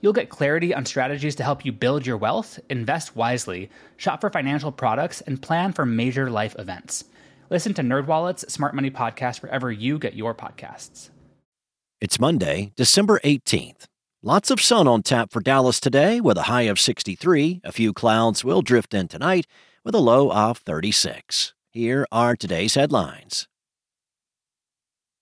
You'll get clarity on strategies to help you build your wealth, invest wisely, shop for financial products, and plan for major life events. Listen to NerdWallet's Smart Money Podcast wherever you get your podcasts. It's Monday, December 18th. Lots of sun on tap for Dallas today with a high of 63. A few clouds will drift in tonight with a low of 36. Here are today's headlines.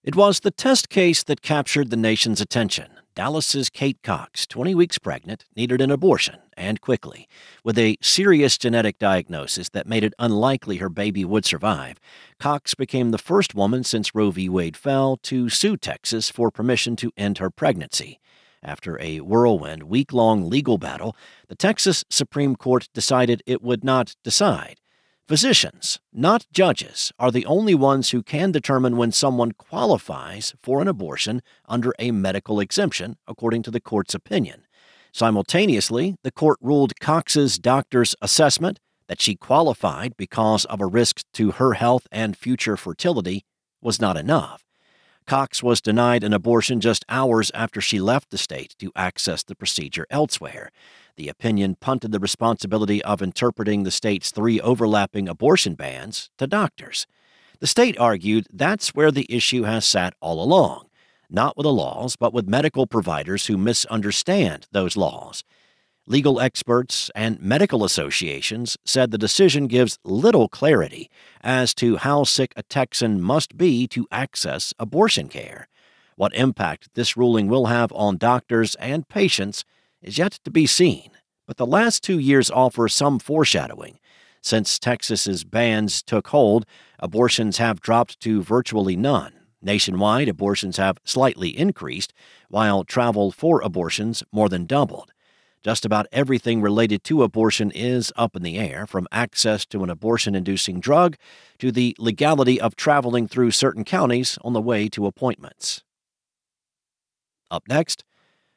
It was the test case that captured the nation's attention. Dallas's Kate Cox, 20 weeks pregnant, needed an abortion, and quickly, with a serious genetic diagnosis that made it unlikely her baby would survive. Cox became the first woman since Roe v. Wade fell to sue Texas for permission to end her pregnancy. After a whirlwind, week long legal battle, the Texas Supreme Court decided it would not decide. Physicians, not judges, are the only ones who can determine when someone qualifies for an abortion under a medical exemption, according to the court's opinion. Simultaneously, the court ruled Cox's doctor's assessment that she qualified because of a risk to her health and future fertility was not enough. Cox was denied an abortion just hours after she left the state to access the procedure elsewhere. The opinion punted the responsibility of interpreting the state's three overlapping abortion bans to doctors. The state argued that's where the issue has sat all along, not with the laws, but with medical providers who misunderstand those laws. Legal experts and medical associations said the decision gives little clarity as to how sick a Texan must be to access abortion care. What impact this ruling will have on doctors and patients is yet to be seen, but the last two years offer some foreshadowing. Since Texas's bans took hold, abortions have dropped to virtually none. Nationwide, abortions have slightly increased, while travel for abortions more than doubled. Just about everything related to abortion is up in the air, from access to an abortion inducing drug to the legality of traveling through certain counties on the way to appointments. Up next,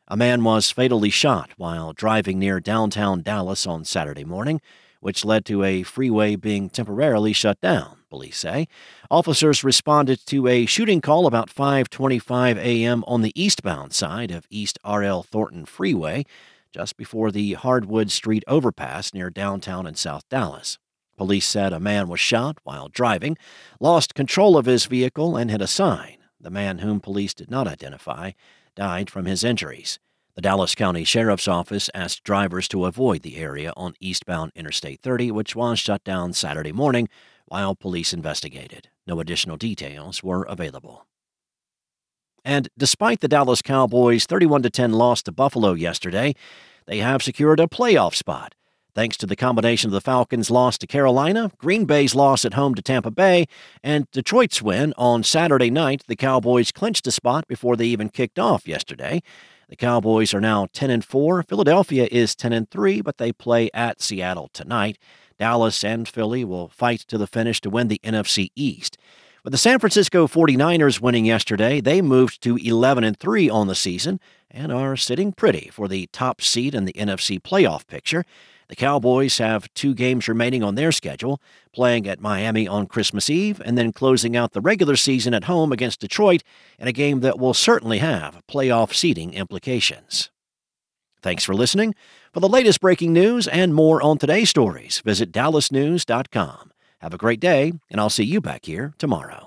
a man was fatally shot while driving near downtown Dallas on Saturday morning, which led to a freeway being temporarily shut down, police say. Officers responded to a shooting call about 5:25 a.m. on the eastbound side of East RL Thornton Freeway just before the Harwood Street overpass near downtown in South Dallas. Police said a man was shot while driving, lost control of his vehicle, and hit a sign. The man, whom police did not identify, died from his injuries. The Dallas County Sheriff's Office asked drivers to avoid the area on eastbound Interstate 30, which was shut down Saturday morning while police investigated. No additional details were available. And despite the Dallas Cowboys' 31 10 loss to Buffalo yesterday, they have secured a playoff spot. Thanks to the combination of the Falcons' loss to Carolina, Green Bay's loss at home to Tampa Bay, and Detroit's win on Saturday night, the Cowboys clinched a spot before they even kicked off yesterday. The Cowboys are now 10 and 4. Philadelphia is 10 and 3, but they play at Seattle tonight. Dallas and Philly will fight to the finish to win the NFC East. With the San Francisco 49ers winning yesterday, they moved to 11 and 3 on the season and are sitting pretty for the top seed in the NFC playoff picture. The Cowboys have two games remaining on their schedule, playing at Miami on Christmas Eve and then closing out the regular season at home against Detroit in a game that will certainly have playoff seeding implications. Thanks for listening. For the latest breaking news and more on today's stories, visit dallasnews.com. Have a great day, and I'll see you back here tomorrow.